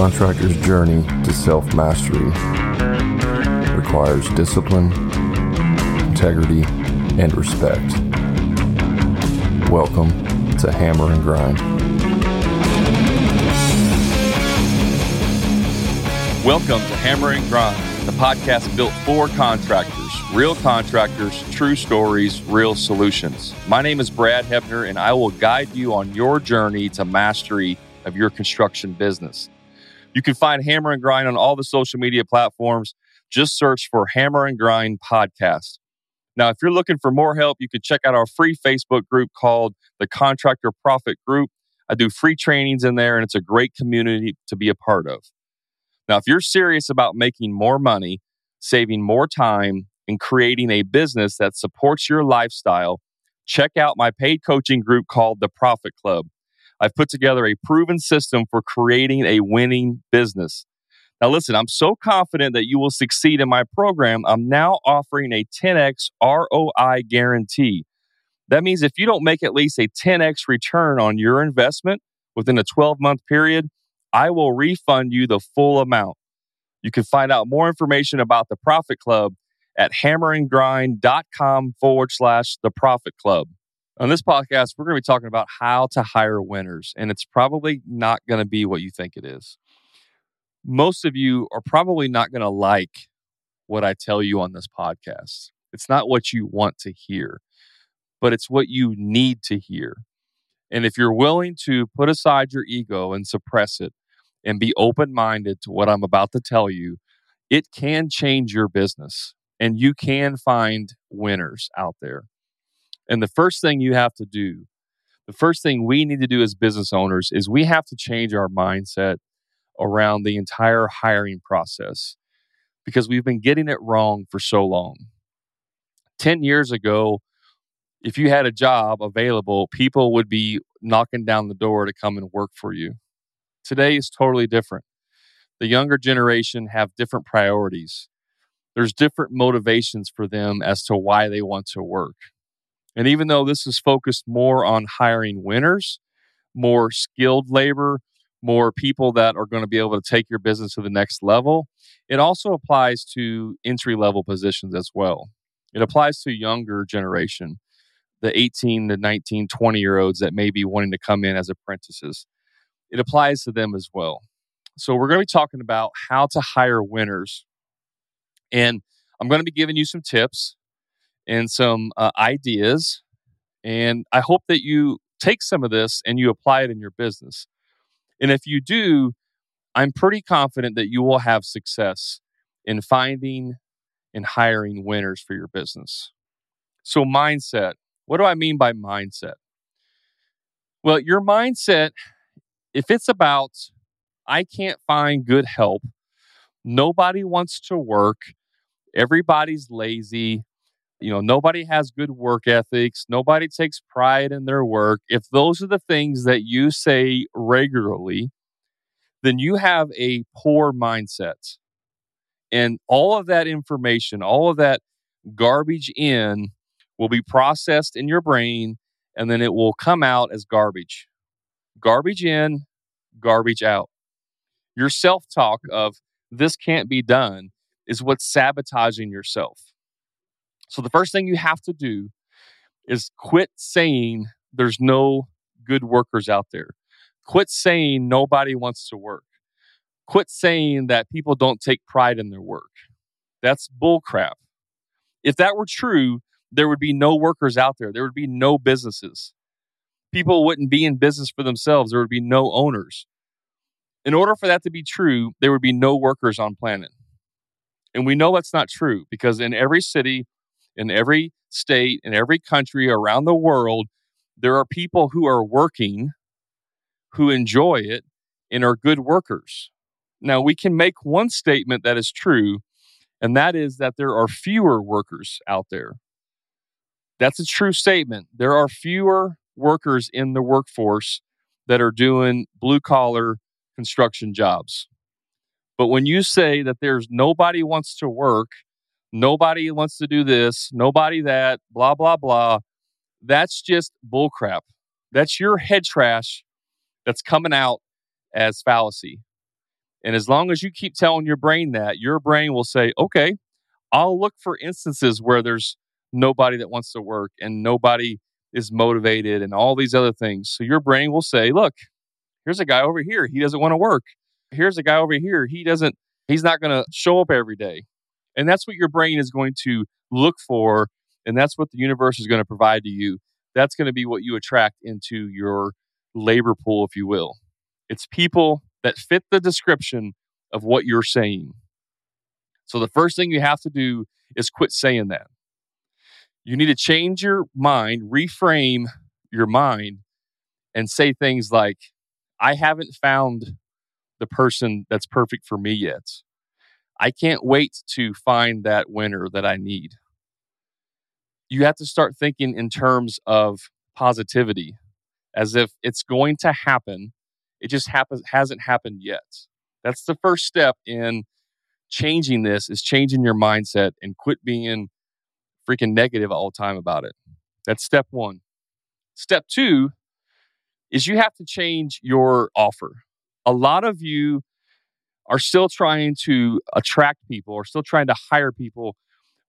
contractor's journey to self mastery requires discipline, integrity, and respect. Welcome to Hammer and Grind. Welcome to Hammer and Grind, the podcast built for contractors, real contractors, true stories, real solutions. My name is Brad Hebner, and I will guide you on your journey to mastery of your construction business. You can find Hammer and Grind on all the social media platforms. Just search for Hammer and Grind Podcast. Now, if you're looking for more help, you can check out our free Facebook group called the Contractor Profit Group. I do free trainings in there, and it's a great community to be a part of. Now, if you're serious about making more money, saving more time, and creating a business that supports your lifestyle, check out my paid coaching group called the Profit Club. I've put together a proven system for creating a winning business. Now, listen, I'm so confident that you will succeed in my program. I'm now offering a 10x ROI guarantee. That means if you don't make at least a 10x return on your investment within a 12 month period, I will refund you the full amount. You can find out more information about the Profit Club at hammerandgrind.com forward slash the Profit Club. On this podcast, we're going to be talking about how to hire winners, and it's probably not going to be what you think it is. Most of you are probably not going to like what I tell you on this podcast. It's not what you want to hear, but it's what you need to hear. And if you're willing to put aside your ego and suppress it and be open minded to what I'm about to tell you, it can change your business and you can find winners out there. And the first thing you have to do, the first thing we need to do as business owners is we have to change our mindset around the entire hiring process because we've been getting it wrong for so long. 10 years ago, if you had a job available, people would be knocking down the door to come and work for you. Today is totally different. The younger generation have different priorities. There's different motivations for them as to why they want to work. And even though this is focused more on hiring winners, more skilled labor, more people that are going to be able to take your business to the next level, it also applies to entry level positions as well. It applies to younger generation, the 18 to 19, 20 year olds that may be wanting to come in as apprentices. It applies to them as well. So, we're going to be talking about how to hire winners. And I'm going to be giving you some tips and some uh, ideas. And I hope that you take some of this and you apply it in your business. And if you do, I'm pretty confident that you will have success in finding and hiring winners for your business. So, mindset. What do I mean by mindset? Well, your mindset, if it's about, I can't find good help, nobody wants to work, everybody's lazy, you know, nobody has good work ethics. Nobody takes pride in their work. If those are the things that you say regularly, then you have a poor mindset. And all of that information, all of that garbage in will be processed in your brain and then it will come out as garbage. Garbage in, garbage out. Your self talk of this can't be done is what's sabotaging yourself. So the first thing you have to do is quit saying there's no good workers out there. Quit saying nobody wants to work. Quit saying that people don't take pride in their work. That's bullcrap. If that were true, there would be no workers out there. There would be no businesses. People wouldn't be in business for themselves. There would be no owners. In order for that to be true, there would be no workers on planet. And we know that's not true because in every city, in every state, in every country around the world, there are people who are working, who enjoy it, and are good workers. Now, we can make one statement that is true, and that is that there are fewer workers out there. That's a true statement. There are fewer workers in the workforce that are doing blue collar construction jobs. But when you say that there's nobody wants to work nobody wants to do this, nobody that, blah, blah, blah. That's just bullcrap. That's your head trash that's coming out as fallacy. And as long as you keep telling your brain that, your brain will say, okay, I'll look for instances where there's nobody that wants to work and nobody is motivated and all these other things. So your brain will say, look, here's a guy over here. He doesn't want to work. Here's a guy over here. He doesn't, he's not going to show up every day. And that's what your brain is going to look for. And that's what the universe is going to provide to you. That's going to be what you attract into your labor pool, if you will. It's people that fit the description of what you're saying. So the first thing you have to do is quit saying that. You need to change your mind, reframe your mind, and say things like, I haven't found the person that's perfect for me yet. I can't wait to find that winner that I need. You have to start thinking in terms of positivity as if it's going to happen. It just happens hasn't happened yet. That's the first step in changing this is changing your mindset and quit being freaking negative all the time about it. That's step 1. Step 2 is you have to change your offer. A lot of you are still trying to attract people or still trying to hire people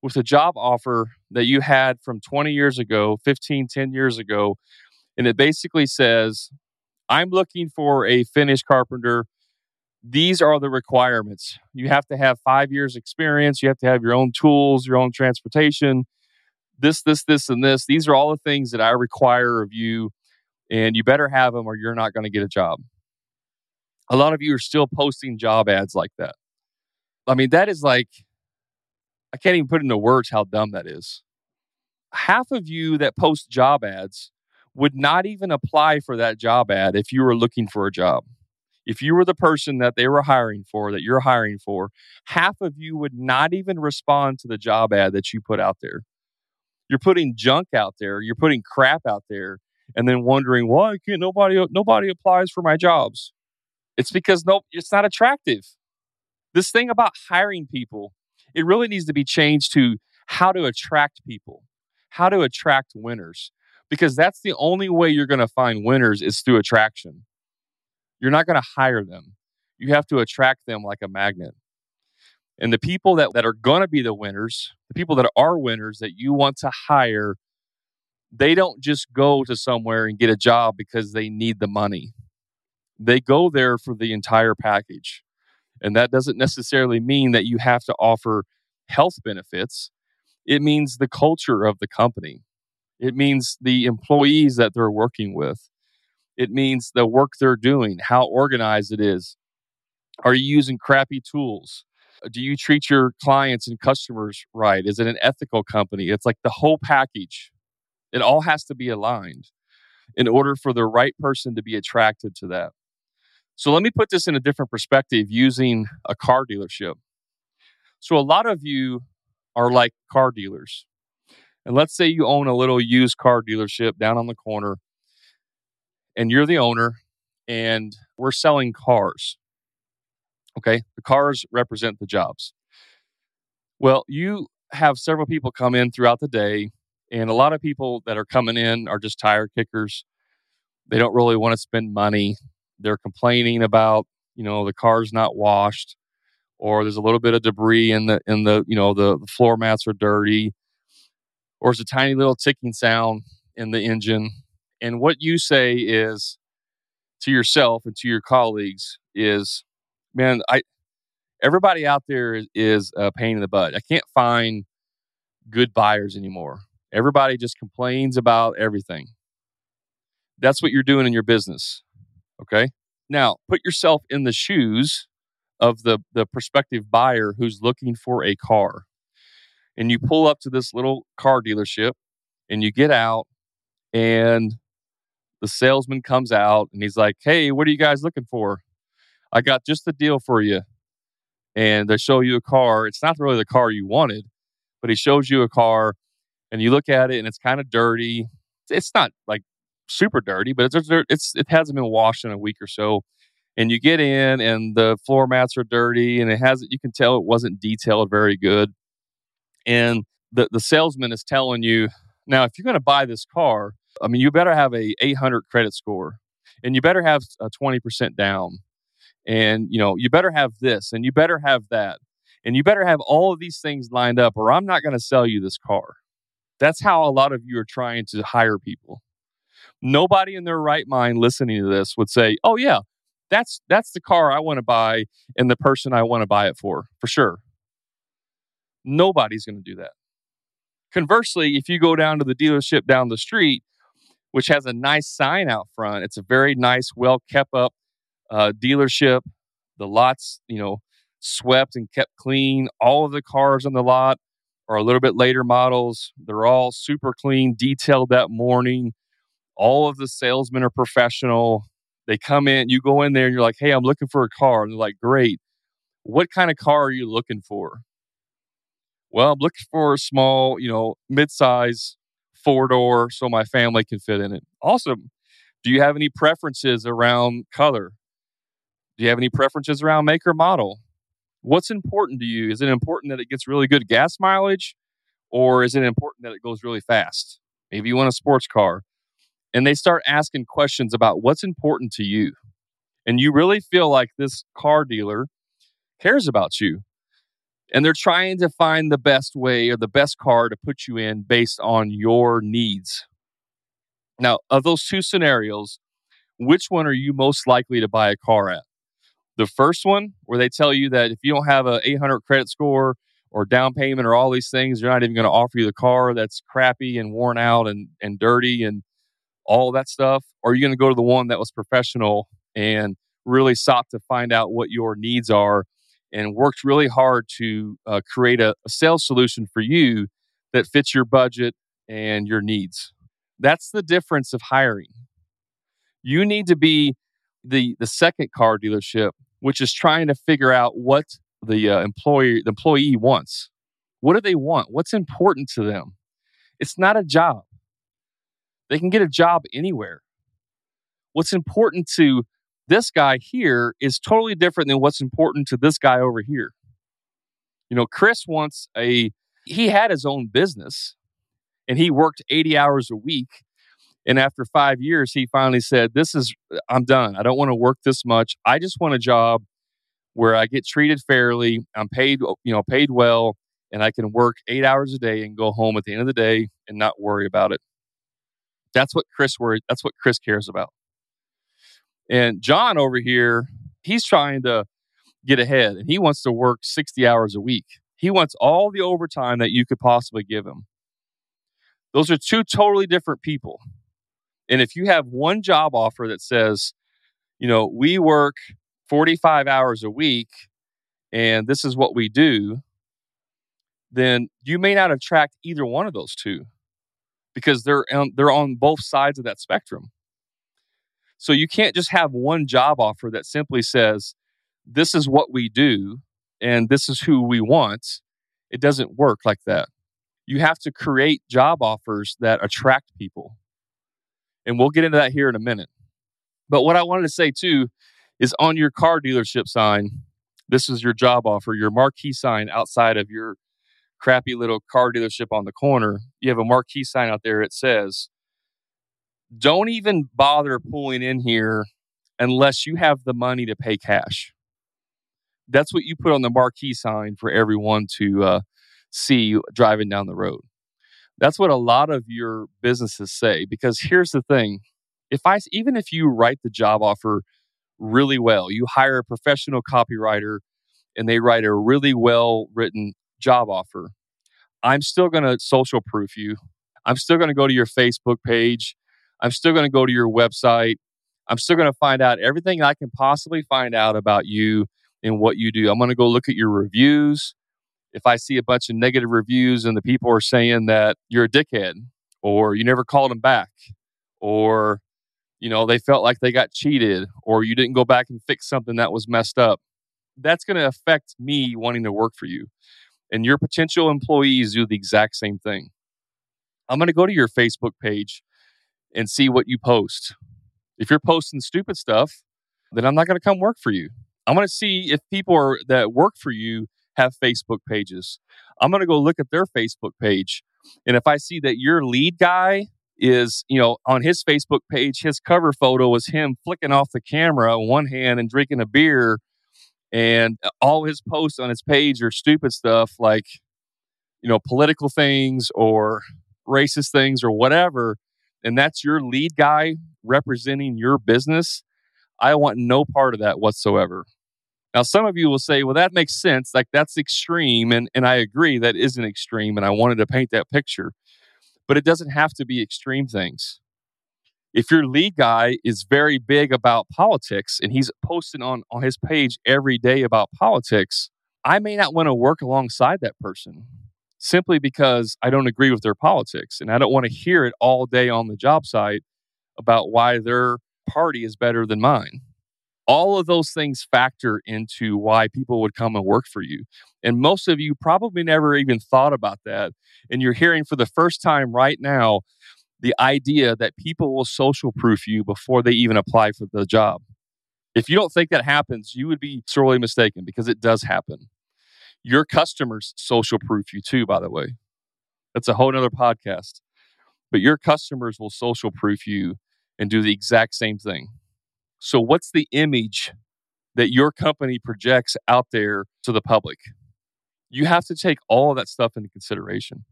with a job offer that you had from 20 years ago, 15, 10 years ago. And it basically says, I'm looking for a finished carpenter. These are the requirements. You have to have five years experience. You have to have your own tools, your own transportation, this, this, this, and this. These are all the things that I require of you. And you better have them or you're not going to get a job. A lot of you are still posting job ads like that. I mean, that is like, I can't even put into words how dumb that is. Half of you that post job ads would not even apply for that job ad if you were looking for a job. If you were the person that they were hiring for, that you're hiring for, half of you would not even respond to the job ad that you put out there. You're putting junk out there, you're putting crap out there, and then wondering why can't nobody nobody applies for my jobs. It's because no, it's not attractive. This thing about hiring people, it really needs to be changed to how to attract people, how to attract winners because that's the only way you're going to find winners is through attraction. You're not going to hire them. You have to attract them like a magnet. And the people that, that are going to be the winners, the people that are winners that you want to hire, they don't just go to somewhere and get a job because they need the money. They go there for the entire package. And that doesn't necessarily mean that you have to offer health benefits. It means the culture of the company. It means the employees that they're working with. It means the work they're doing, how organized it is. Are you using crappy tools? Do you treat your clients and customers right? Is it an ethical company? It's like the whole package. It all has to be aligned in order for the right person to be attracted to that. So let me put this in a different perspective using a car dealership. So a lot of you are like car dealers. And let's say you own a little used car dealership down on the corner and you're the owner and we're selling cars. Okay. The cars represent the jobs. Well, you have several people come in throughout the day, and a lot of people that are coming in are just tire kickers. They don't really want to spend money. They're complaining about, you know, the car's not washed or there's a little bit of debris in the in the, you know, the, the floor mats are dirty or it's a tiny little ticking sound in the engine. And what you say is to yourself and to your colleagues is, man, I everybody out there is, is a pain in the butt. I can't find good buyers anymore. Everybody just complains about everything. That's what you're doing in your business. Okay. Now put yourself in the shoes of the, the prospective buyer who's looking for a car and you pull up to this little car dealership and you get out and the salesman comes out and he's like, Hey, what are you guys looking for? I got just the deal for you. And they show you a car. It's not really the car you wanted, but he shows you a car and you look at it and it's kind of dirty. It's not like super dirty, but it's, it's it hasn't been washed in a week or so. And you get in and the floor mats are dirty and it hasn't. you can tell it wasn't detailed very good and the, the salesman is telling you now if you're going to buy this car i mean you better have a 800 credit score and you better have a 20% down and you know you better have this and you better have that and you better have all of these things lined up or i'm not going to sell you this car that's how a lot of you are trying to hire people nobody in their right mind listening to this would say oh yeah that's that's the car i want to buy and the person i want to buy it for for sure nobody's going to do that conversely if you go down to the dealership down the street which has a nice sign out front it's a very nice well kept up uh, dealership. The lots, you know, swept and kept clean. All of the cars on the lot are a little bit later models. They're all super clean, detailed that morning. All of the salesmen are professional. They come in, you go in there and you're like, hey, I'm looking for a car. And they're like, great. What kind of car are you looking for? Well, I'm looking for a small, you know, midsize four door so my family can fit in it. Awesome. Do you have any preferences around color? Do you have any preferences around make or model? What's important to you? Is it important that it gets really good gas mileage or is it important that it goes really fast? Maybe you want a sports car. And they start asking questions about what's important to you. And you really feel like this car dealer cares about you. And they're trying to find the best way or the best car to put you in based on your needs. Now, of those two scenarios, which one are you most likely to buy a car at? The first one, where they tell you that if you don't have a 800 credit score or down payment or all these things, they're not even going to offer you the car that's crappy and worn out and, and dirty and all that stuff. Or are you going to go to the one that was professional and really sought to find out what your needs are and worked really hard to uh, create a, a sales solution for you that fits your budget and your needs? That's the difference of hiring. You need to be the the second car dealership which is trying to figure out what the uh, employee the employee wants. What do they want? What's important to them? It's not a job. They can get a job anywhere. What's important to this guy here is totally different than what's important to this guy over here. You know, Chris wants a he had his own business and he worked 80 hours a week and after five years, he finally said, This is, I'm done. I don't want to work this much. I just want a job where I get treated fairly. I'm paid, you know, paid well, and I can work eight hours a day and go home at the end of the day and not worry about it. That's what Chris worried. That's what Chris cares about. And John over here, he's trying to get ahead and he wants to work 60 hours a week. He wants all the overtime that you could possibly give him. Those are two totally different people. And if you have one job offer that says, you know, we work 45 hours a week and this is what we do, then you may not attract either one of those two because they're on, they're on both sides of that spectrum. So you can't just have one job offer that simply says, this is what we do and this is who we want. It doesn't work like that. You have to create job offers that attract people. And we'll get into that here in a minute. But what I wanted to say too is on your car dealership sign, this is your job offer, your marquee sign outside of your crappy little car dealership on the corner. You have a marquee sign out there. It says, Don't even bother pulling in here unless you have the money to pay cash. That's what you put on the marquee sign for everyone to uh, see driving down the road. That's what a lot of your businesses say. Because here's the thing if I, even if you write the job offer really well, you hire a professional copywriter and they write a really well written job offer, I'm still going to social proof you. I'm still going to go to your Facebook page. I'm still going to go to your website. I'm still going to find out everything I can possibly find out about you and what you do. I'm going to go look at your reviews if I see a bunch of negative reviews and the people are saying that you're a dickhead or you never called them back or you know they felt like they got cheated or you didn't go back and fix something that was messed up that's going to affect me wanting to work for you and your potential employees do the exact same thing i'm going to go to your facebook page and see what you post if you're posting stupid stuff then i'm not going to come work for you i'm going to see if people are, that work for you have Facebook pages. I'm going to go look at their Facebook page. And if I see that your lead guy is, you know, on his Facebook page, his cover photo was him flicking off the camera one hand and drinking a beer. And uh, all his posts on his page are stupid stuff like, you know, political things or racist things or whatever. And that's your lead guy representing your business. I want no part of that whatsoever. Now, some of you will say, well, that makes sense. Like that's extreme. And, and I agree that isn't extreme. And I wanted to paint that picture but it doesn't have to be extreme things. If your lead guy is very big about politics and he's posting on, on his page every day about politics, I may not want to work alongside that person simply because I don't agree with their politics and I don't want to hear it all day on the job site about why their party is better than mine. All of those things factor into why people would come and work for you. And most of you probably never even thought about that. And you're hearing for the first time right now the idea that people will social proof you before they even apply for the job. If you don't think that happens, you would be sorely mistaken because it does happen. Your customers social proof you too, by the way. That's a whole other podcast. But your customers will social proof you and do the exact same thing. So, what's the image that your company projects out there to the public? You have to take all of that stuff into consideration.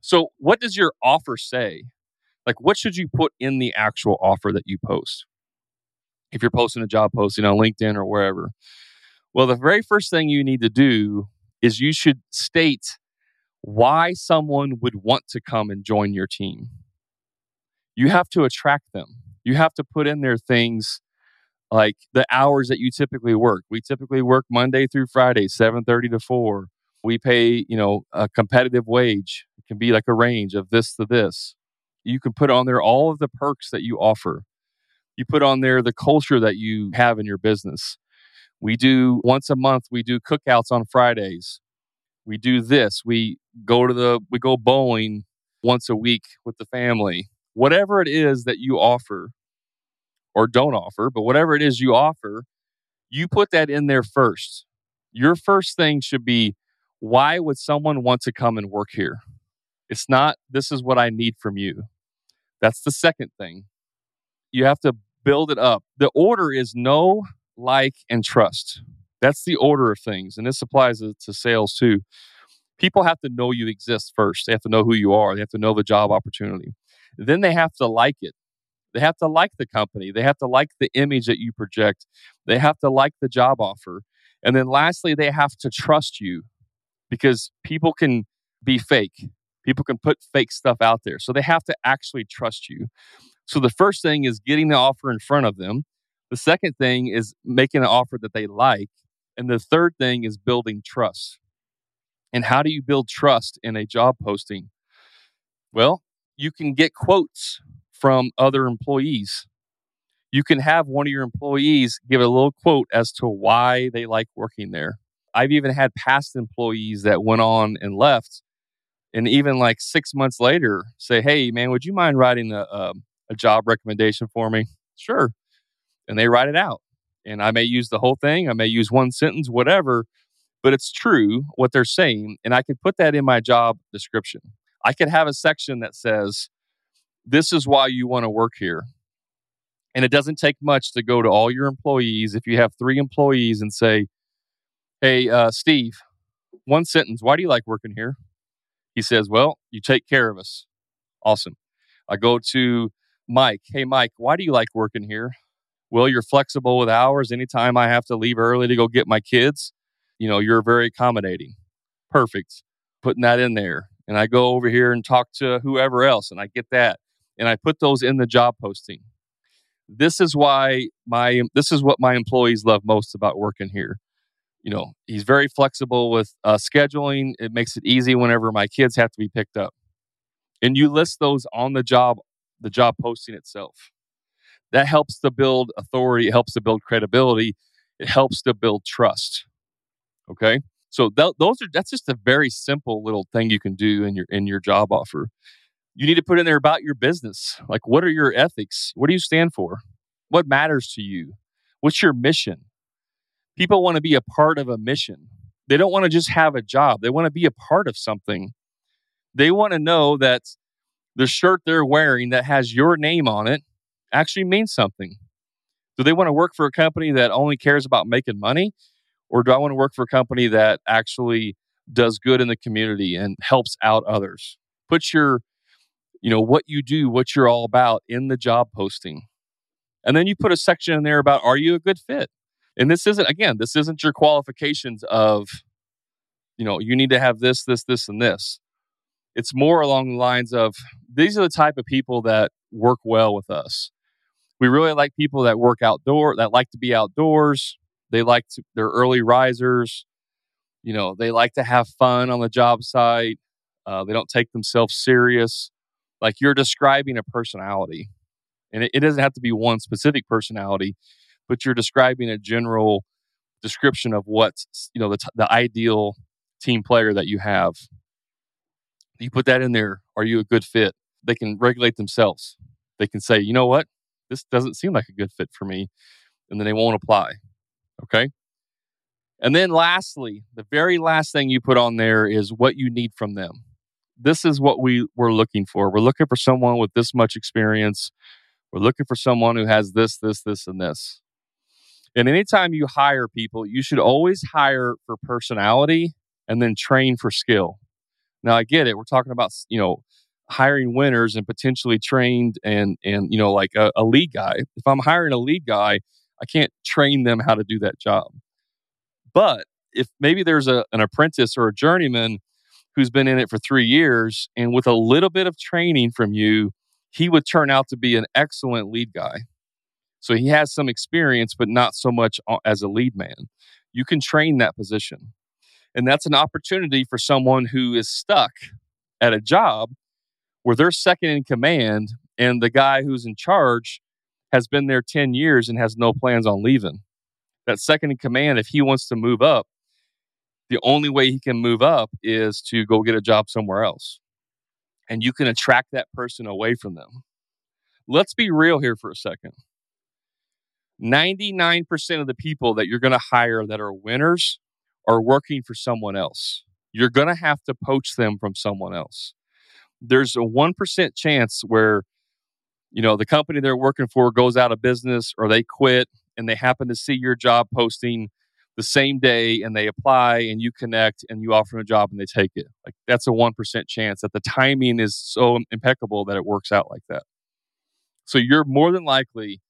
So, what does your offer say? Like, what should you put in the actual offer that you post? If you're posting a job posting on LinkedIn or wherever. Well, the very first thing you need to do is you should state why someone would want to come and join your team. You have to attract them. You have to put in there things like the hours that you typically work. We typically work Monday through Friday, 7:30 to 4. We pay, you know, a competitive wage. It can be like a range of this to this. You can put on there all of the perks that you offer. You put on there the culture that you have in your business. We do once a month, we do cookouts on Fridays. We do this. We go to the we go bowling once a week with the family. Whatever it is that you offer, or don't offer, but whatever it is you offer, you put that in there first. Your first thing should be why would someone want to come and work here? It's not, this is what I need from you. That's the second thing. You have to build it up. The order is know, like, and trust. That's the order of things. And this applies to, sales too. People have to know you exist first. They have to know who you are. They have to know the job opportunity. Then they have to like it. They have to like the company. They have to like the image that you project. They have to like the job offer. And then lastly, they have to trust you because people can be fake. People can put fake stuff out there. So they have to actually trust you. So the first thing is getting the offer in front of them. The second thing is making an offer that they like. And the third thing is building trust. And how do you build trust in a job posting? Well, you can get quotes from other employees. You can have one of your employees give a little quote as to why they like working there. I've even had past employees that went on and left, and even like six months later say, Hey, man, would you mind writing a, a, a job recommendation for me? Sure. And they write it out. And I may use the whole thing, I may use one sentence, whatever, but it's true what they're saying. And I could put that in my job description. I could have a section that says, this is why you want to work here. And it doesn't take much to go to all your employees. If you have three employees and say, Hey, uh, Steve, one sentence, why do you like working here? He says, Well, you take care of us. Awesome. I go to Mike. Hey, Mike, why do you like working here? Well, you're flexible with hours. Anytime I have to leave early to go get my kids, you know, you're very accommodating. Perfect. Putting that in there. And I go over here and talk to whoever else and I get that and I put those in the job posting. This is why my this is what my employees love most about working here. You know, he's very flexible with uh, scheduling. It makes it easy whenever my kids have to be picked up. And you list those on the job, the job posting itself. That helps to build authority. It helps to build credibility. It helps to build trust. Okay, so th- those are that's just a very simple little thing you can do in your in your job offer you need to put in there about your business. Like, what are your ethics? What do you stand for? What matters to you? What's your mission? People want to be a part of a mission. They don't want to just have a job, they want to be a part of something. They want to know that the shirt they're wearing that has your name on it actually means something. Do they want to work for a company that only cares about making money? Or do I want to work for a company that actually does good in the community and helps out others? Put your, you know, what you do, what you're all about in the job posting. And then you put a section in there about are you a good fit? And this isn't, again, this isn't your qualifications of, you know, you need to have this, this, this, and this. It's more along the lines of these are the type of people that work well with us. We really like people that work outdoor, that like to be outdoors. They like to, they're early risers. You know, they like to have fun on the job site. Uh, they don't take themselves serious. Like you're describing a personality, and it, it doesn't have to be one specific personality, but you're describing a general description of what's you know the, t- the ideal team player that you have. You put that in there. Are you a good fit? They can regulate themselves. They can say, you know what, this doesn't seem like a good fit for me, and then they won't apply. Okay. And then lastly, the very last thing you put on there is what you need from them. This is what we we're looking for. We're looking for someone with this much experience. We're looking for someone who has this, this, this, and this. And anytime you hire people, you should always hire for personality and then train for skill. Now I get it. We're talking about, you know, hiring winners and potentially trained and and you know like a, a lead guy. If I'm hiring a lead guy, I can't train them how to do that job. But if maybe there's a, an apprentice or a journeyman who's been in it for three years and with a little bit of training from you, he would turn out to be an excellent lead guy. So he has some experience, but not so much uh, as a lead man. You can train that position. And that's an opportunity for someone who is stuck at a job where they're second in command and the guy who's in charge has been there 10 years and has no plans on leaving. That second in command, if he wants to move up, the only way he can move up is to go get a job somewhere else. And you can attract that person away from them. Let's be real here for a second. 99% of the people that you're going to hire that are winners are working for someone else. You're going to have to poach them from someone else. There's a 1% chance where you know the company they're working for goes out of business or they quit and they happen to see your job posting the same day and they apply and you connect and you offer them a job and they take it like that's a 1% chance that the timing is so impeccable that it works out like that so you're more than likely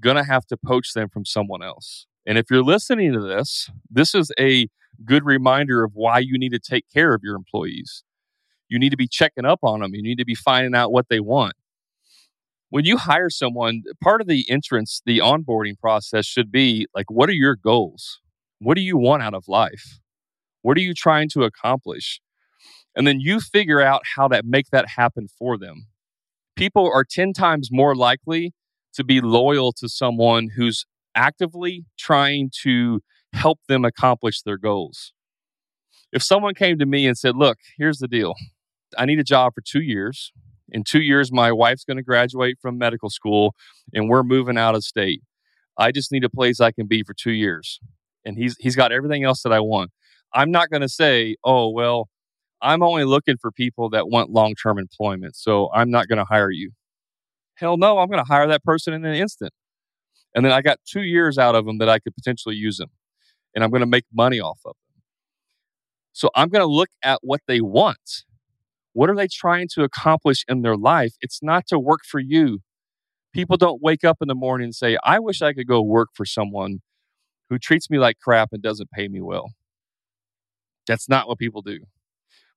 going to have to poach them from someone else and if you're listening to this this is a good reminder of why you need to take care of your employees you need to be checking up on them you need to be finding out what they want when you hire someone, part of the entrance, the onboarding process should be like, what are your goals? What do you want out of life? What are you trying to accomplish? And then you figure out how to make that happen for them. People are 10 times more likely to be loyal to someone who's actively trying to help them accomplish their goals. If someone came to me and said, Look, here's the deal I need a job for two years in two years, my wife's going to graduate from medical school and we're moving out of state. I just need a place I can be for two years. And he's he's got everything else that I want. I'm not going to say, oh well, I'm only looking for people that want long term employment, so I'm not going to hire you. Hell no, I'm going to hire that person in an instant. And then I got two years out of them that I could potentially use them, and I'm going to make money off of them. So I'm going to look at what they want what are they trying to accomplish in their life? It's not to work for you. People don't wake up in the morning and say, I wish I could go work for someone who treats me like crap and doesn't pay me well. That's not what people do.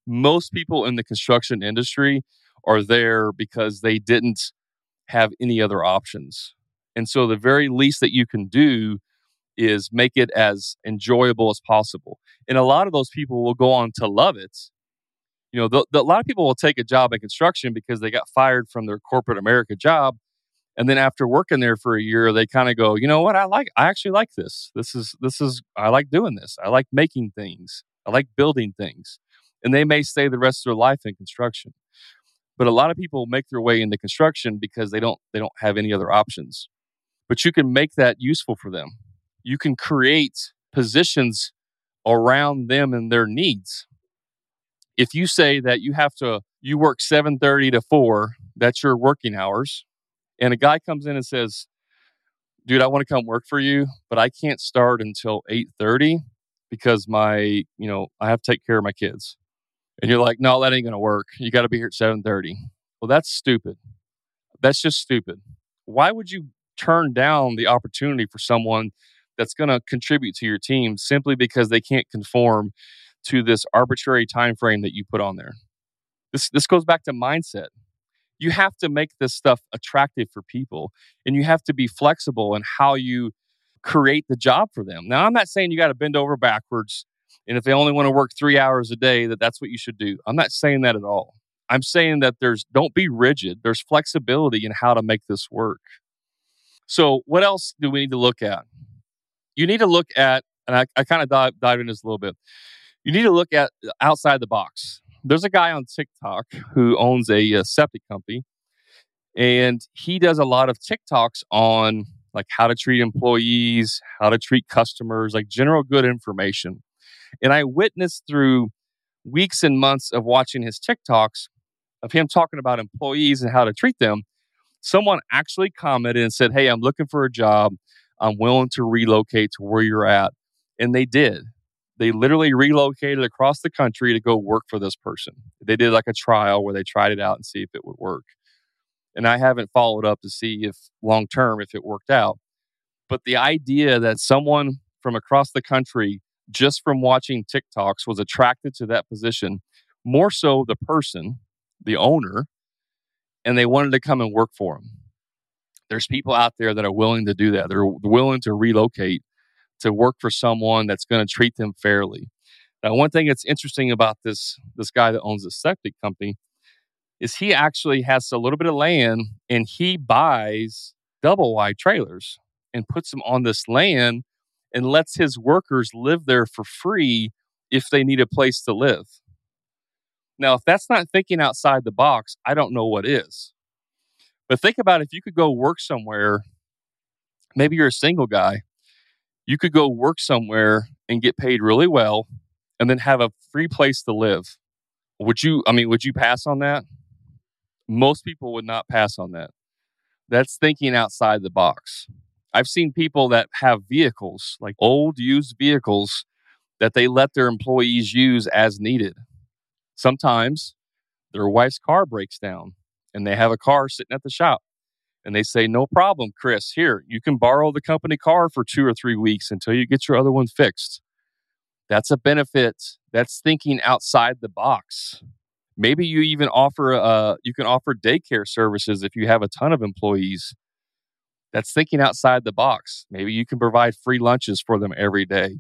Most people in the construction industry are there because they didn't have any other options. And so the very least that you can do is make it as enjoyable as possible. And a lot of those people will go on to love it you know, the, the, a lot of people will take a job in construction because they got fired from their corporate America job. And then after working there for a year, they kind of go, you know what? I like, I actually like this. This is, this is, I like doing this. I like making things. I like building things. And they may stay the rest of their life in construction. But a lot of people make their way into construction because they don't, they don't have any other options. But you can make that useful for them. You can create positions around them and their needs if you say that you have to you work 7:30 to 4 that's your working hours, and a guy comes in and says, "Dude, I want to come work for you, but I can't start until 8:30 because my, you know, I have to take care of my kids." And you're like, "No, that ain't to work. You got to be here at 7:30." Well, that's stupid. That's just stupid. Why would you turn down the opportunity for someone that's to contribute to your team simply because they can't conform to this arbitrary time frame that you put on there? This this goes back to mindset. You have to make this stuff attractive for people and you have to be flexible in how you create the job for them. Now, I'm not saying you got to bend over backwards and if they only want to work 3 hours a day that that's what you should do. I'm not saying that at all. I'm saying that there's don't be rigid. There's flexibility in how to make this work. So, what else do we need to look at? You need to look at, and I, I kind of dive, dive into this a little bit. You need to look at uh, outside the box. There's a guy on TikTok who owns a, a septic company, and he does a lot of TikToks on like how to treat employees, how to treat customers, like general good information. And I witnessed through weeks and months of watching his TikToks of him talking about employees and how to treat them, someone actually commented and said, Hey, I'm looking for a job. I'm willing to relocate to where you're at. And they did. They literally relocated across the country to go work for this person. They did like a trial where they tried it out and see if it would work. And I haven't followed up to see if long term if it worked out. But the idea that someone from across the country just from watching TikToks was attracted to that position, more so the person the owner, and they wanted to come and work for him. There's people out there that are willing to do that. They're willing to relocate to work for someone that's going to treat them fairly. Now, one thing that's interesting about this this guy that owns the septic company is he actually has a little bit of land and he buys double wide trailers and puts them on this land and lets his workers live there for free if they need a place to live. Now, if that's not thinking outside the box, I don't know what is. But think about if you could go work somewhere, maybe you're a single guy, you could go work somewhere and get paid really well and then have a free place to live. Would you, I mean, would you pass on that? Most people would not pass on that. That's thinking outside the box. I've seen people that have vehicles, like old used vehicles, that they let their employees use as needed. Sometimes their wife's car breaks down and they have a car sitting at the shop and they say, No problem, Chris, here, you can borrow the company car for two or three weeks until you get your other one fixed. That's a benefit. That's thinking outside the box. Maybe you even offer uh, you can offer daycare services if you have a ton of employees. That's thinking outside the box. Maybe you can provide free lunches for them every day.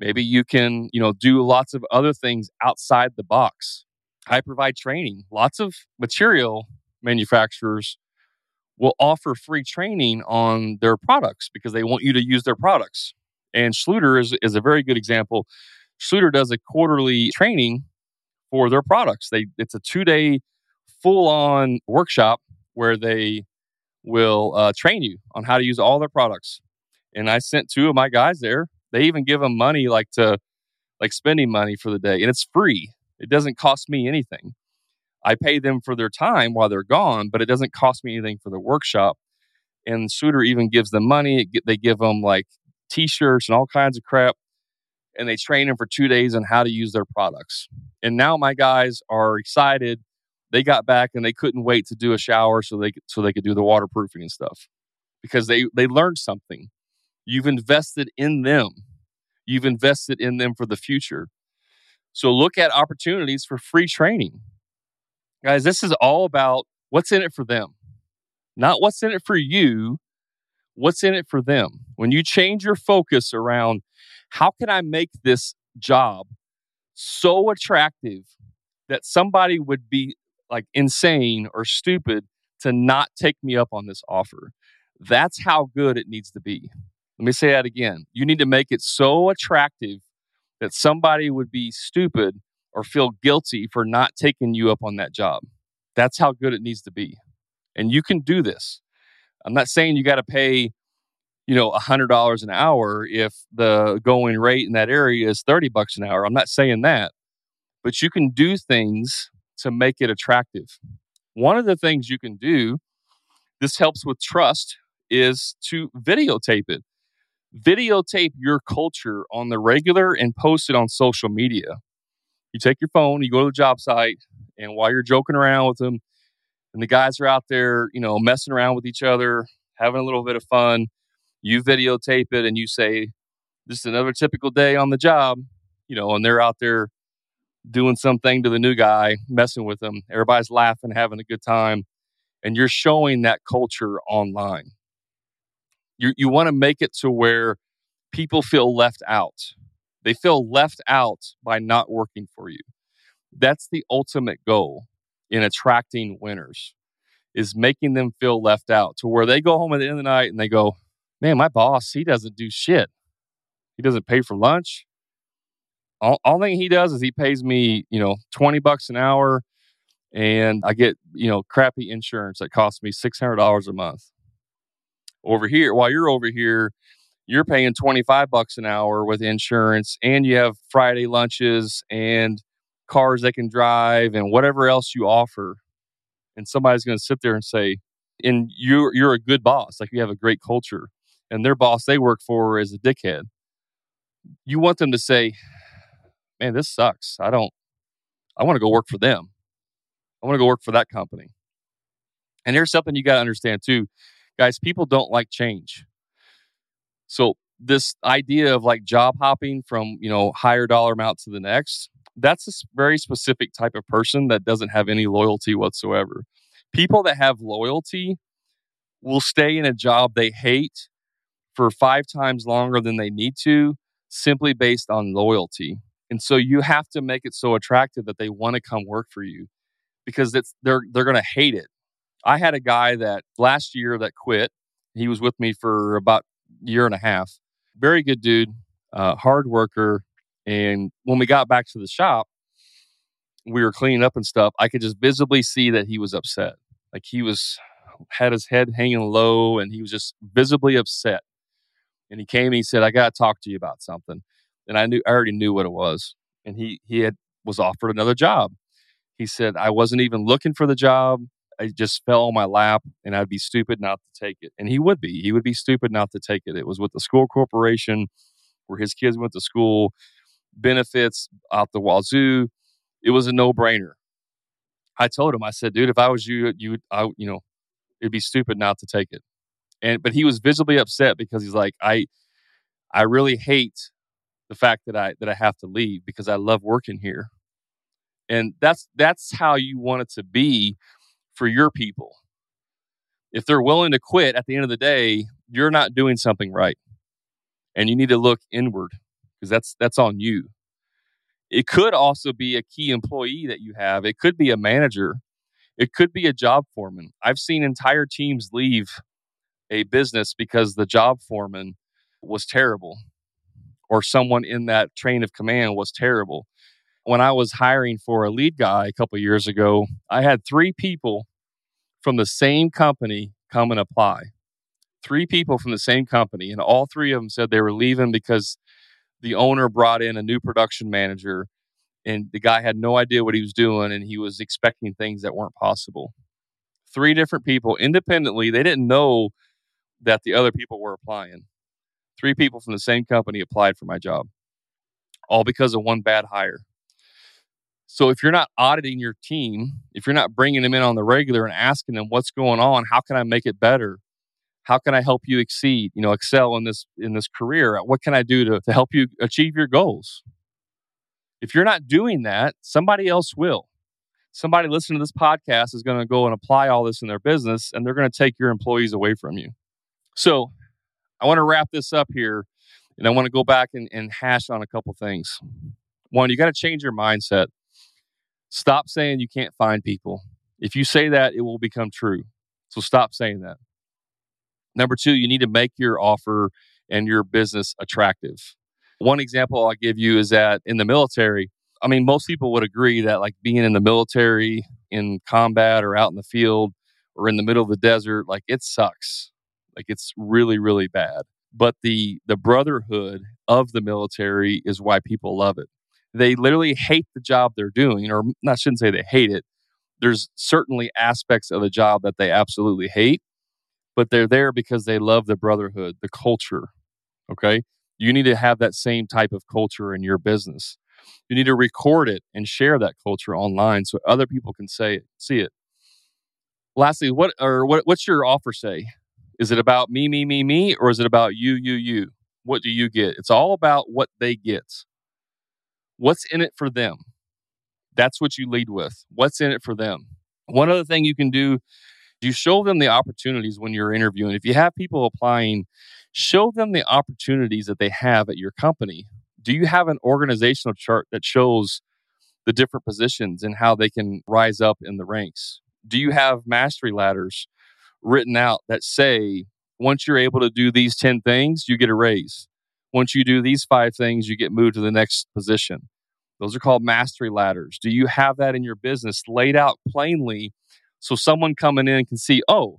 Maybe you can, you know, do lots of other things outside the box. I provide training. Lots of material manufacturers will offer free training on their products because they want you to use their products. And Schluter is, is a very good example. Schluter does a quarterly training for their products. They it's a two day full on workshop where they will uh, train you on how to use all their products. And I sent two of my guys there they even give them money like to like spending money for the day, and it's free. It doesn't cost me anything. I pay them for their time while they're gone, but it doesn't cost me anything for the workshop. And Schluter even gives them money. They give them like t-shirts and all kinds of crap, and they train them for two days on how to use their products. And now my guys are excited. They got back and they couldn't wait to do a shower so they so they could do the waterproofing and stuff because they they learned something. You've invested in them. You've invested in them for the future. So look at opportunities for free training. Guys, this is all about what's in it for them, not what's in it for you, what's in it for them. When you change your focus around how can I make this job so attractive that somebody would be like insane or stupid to not take me up on this offer. That's how good it needs to be. Let me say that again. You need to make it so attractive that somebody would be stupid or feel guilty for not taking you up on that job. That's how good it needs to be. And you can do this. I'm not saying you got to pay, you know, $100 an hour if the going rate in that area is 30 bucks an hour. I'm not saying that. But you can do things to make it attractive. One of the things you can do, this helps with trust, is to videotape it. Videotape your culture on the regular and post it on social media. You take your phone, you go to the job site, and while you're joking around with them, and the guys are out there, you know, messing around with each other, having a little bit of fun, you videotape it and you say, This is another typical day on the job, you know, and they're out there doing something to the new guy, messing with them. Everybody's laughing, having a good time, and you're showing that culture online. You, you want to make it to where people feel left out. They feel left out by not working for you. That's the ultimate goal in attracting winners is making them feel left out to where they go home at the end of the night and they go, man, my boss, he doesn't do shit. He doesn't pay for lunch. All, all thing he does is he pays me, you know, 20 bucks an hour and I get, you know, crappy insurance that costs me $600 a month. Over here, while you're over here, you're paying 25 bucks an hour with insurance and you have Friday lunches and cars they can drive and whatever else you offer. And somebody's going to sit there and say, and you're, you're a good boss. Like you have a great culture and their boss they work for is a dickhead. You want them to say, man, this sucks. I don't, I want to go work for them. I want to go work for that company. And here's something you got to understand too, guys people don't like change. So, this idea of like job hopping from, you know, higher dollar amount to the next, that's a very specific type of person that doesn't have any loyalty whatsoever. People that have loyalty will stay in a job they hate for five times longer than they need to simply based on loyalty. And so you have to make it so attractive that they want to come work for you because it's they're they're going to hate it. I had a guy that last year that quit. He was with me for about year and a half. Very good dude, uh, hard worker. And when we got back to the shop, we were cleaning up and stuff. I could just visibly see that he was upset. Like he was had his head hanging low and he was just visibly upset. And he came and he said, I got to talk to you about something. And I knew, I already knew what it was. And he, he had, was offered another job. He said, I wasn't even looking for the job. I just fell on my lap and I'd be stupid not to take it. And he would be. He would be stupid not to take it. It was with the school corporation where his kids went to school, benefits out the wazoo. It was a no brainer. I told him, I said, dude, if I was you, you I, you know, it'd be stupid not to take it. And, but he was visibly upset because he's like, I, I really hate the fact that I, that I have to leave because I love working here. And that's, that's how you want it to be for your people. If they're willing to quit at the end of the day, you're not doing something right. And you need to look inward because that's, that's on you. It could also be a key employee that you have. It could be a manager. It could be a job foreman. I've seen entire teams leave a business because the job foreman was terrible or someone in that train of command was terrible. When I was hiring for a lead guy a couple years ago, I had three people from the same company come and apply. Three people from the same company, and all three of them said they were leaving because the owner brought in a new production manager and the guy had no idea what he was doing and he was expecting things that weren't possible. Three different people independently, they didn't know that the other people were applying. Three people from the same company applied for my job, all because of one bad hire. So if you're not auditing your team, if you're not bringing them in on the regular and asking them what's going on, how can I make it better? How can I help you exceed, you know, excel in this in this career? What can I do to, to help you achieve your goals? If you're not doing that, somebody else will. Somebody listening to this podcast is going to go and apply all this in their business and they're going to take your employees away from you. So I want to wrap this up here and I want to go back and, and hash on a couple things. One, you got to change your mindset. Stop saying you can't find people. If you say that, it will become true. So stop saying that. Number two, you need to make your offer and your business attractive. One example I'll give you is that in the military, I mean, most people would agree that like being in the military, in combat, or out in the field, or in the middle of the desert, like it sucks. Like it's really, really bad. But the the brotherhood of the military is why people love it. They literally hate the job they're doing, or I shouldn't say they hate it. there's certainly aspects of the job that they absolutely hate, but they're there because they love the brotherhood, the culture. Okay. You need to have that same type of culture in your business. You need to record it and share that culture online so other people can say it, see it. Lastly, what or what what's your offer say? Is it about me, me, me, me, or is it about you, you, you? What do you get? It's all about what they get. What's in it for them? That's what you lead with. What's in it for them? One other thing you can do, you show them the opportunities when you're interviewing. If you have people applying, show them the opportunities that they have at your company. Do you have an organizational chart that shows the different positions and how they can rise up in the ranks? Do you have mastery ladders written out that say, once you're able to do these 10 things, you get a raise. Once you do these five things, you get moved to the next position. Those are called mastery ladders. Do you have that in your business laid out plainly so someone coming in can see, oh,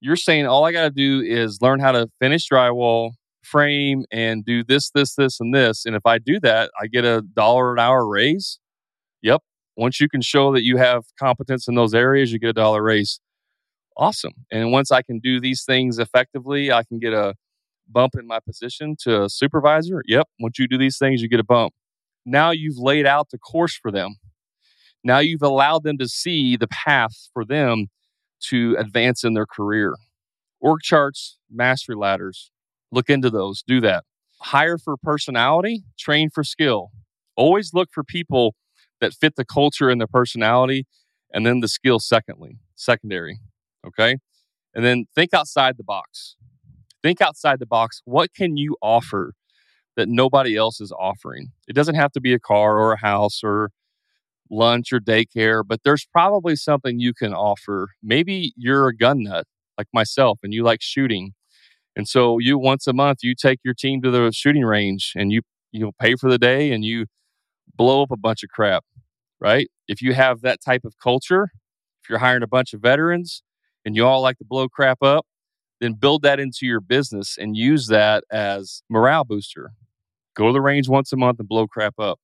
you're saying all I got to do is learn how to finish drywall, frame, and do this, this, this, and this. And if I do that, I get a dollar an hour raise. Yep. Once you can show that you have competence in those areas, you get a dollar raise. Awesome. And once I can do these things effectively, I can get a bump in my position to a supervisor. Yep. Once you do these things, you get a bump. Now you've laid out the course for them. Now you've allowed them to see the path for them to advance in their career. Org charts, mastery ladders, look into those, do that. Hire for personality, train for skill. Always look for people that fit the culture and the personality, and then the skill secondly, secondary. Okay. And then think outside the box. Think outside the box. What can you offer that nobody else is offering. It doesn't have to be a car or a house or lunch or daycare, but there's probably something you can offer. Maybe you're a gun nut like myself and you like shooting. And so you once a month you take your team to the shooting range and you you pay for the day and you blow up a bunch of crap, right? If you have that type of culture, if you're hiring a bunch of veterans and you all like to blow crap up, then build that into your business and use that as morale booster Go to the range once a month and blow crap up.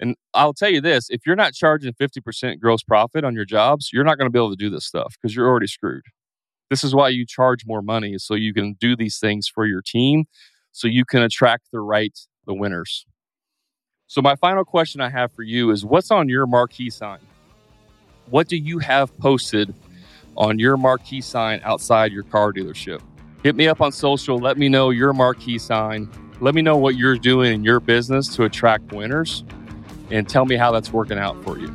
And I'll tell you this if you're not charging 50% gross profit on your jobs, you're not going to be able to do this stuff because you're already screwed. This is why you charge more money so you can do these things for your team so you can attract the right, the winners. So, my final question I have for you is what's on your marquee sign? What do you have posted on your marquee sign outside your car dealership? Hit me up on social. Let me know your marquee sign. Let me know what you're doing in your business to attract winners and tell me how that's working out for you.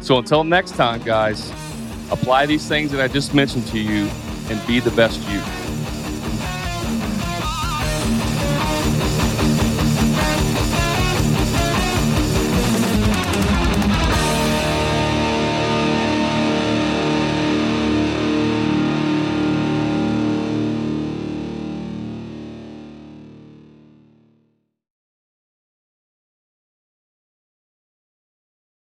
So until next time, guys, apply these things that I just mentioned to you and be the best you.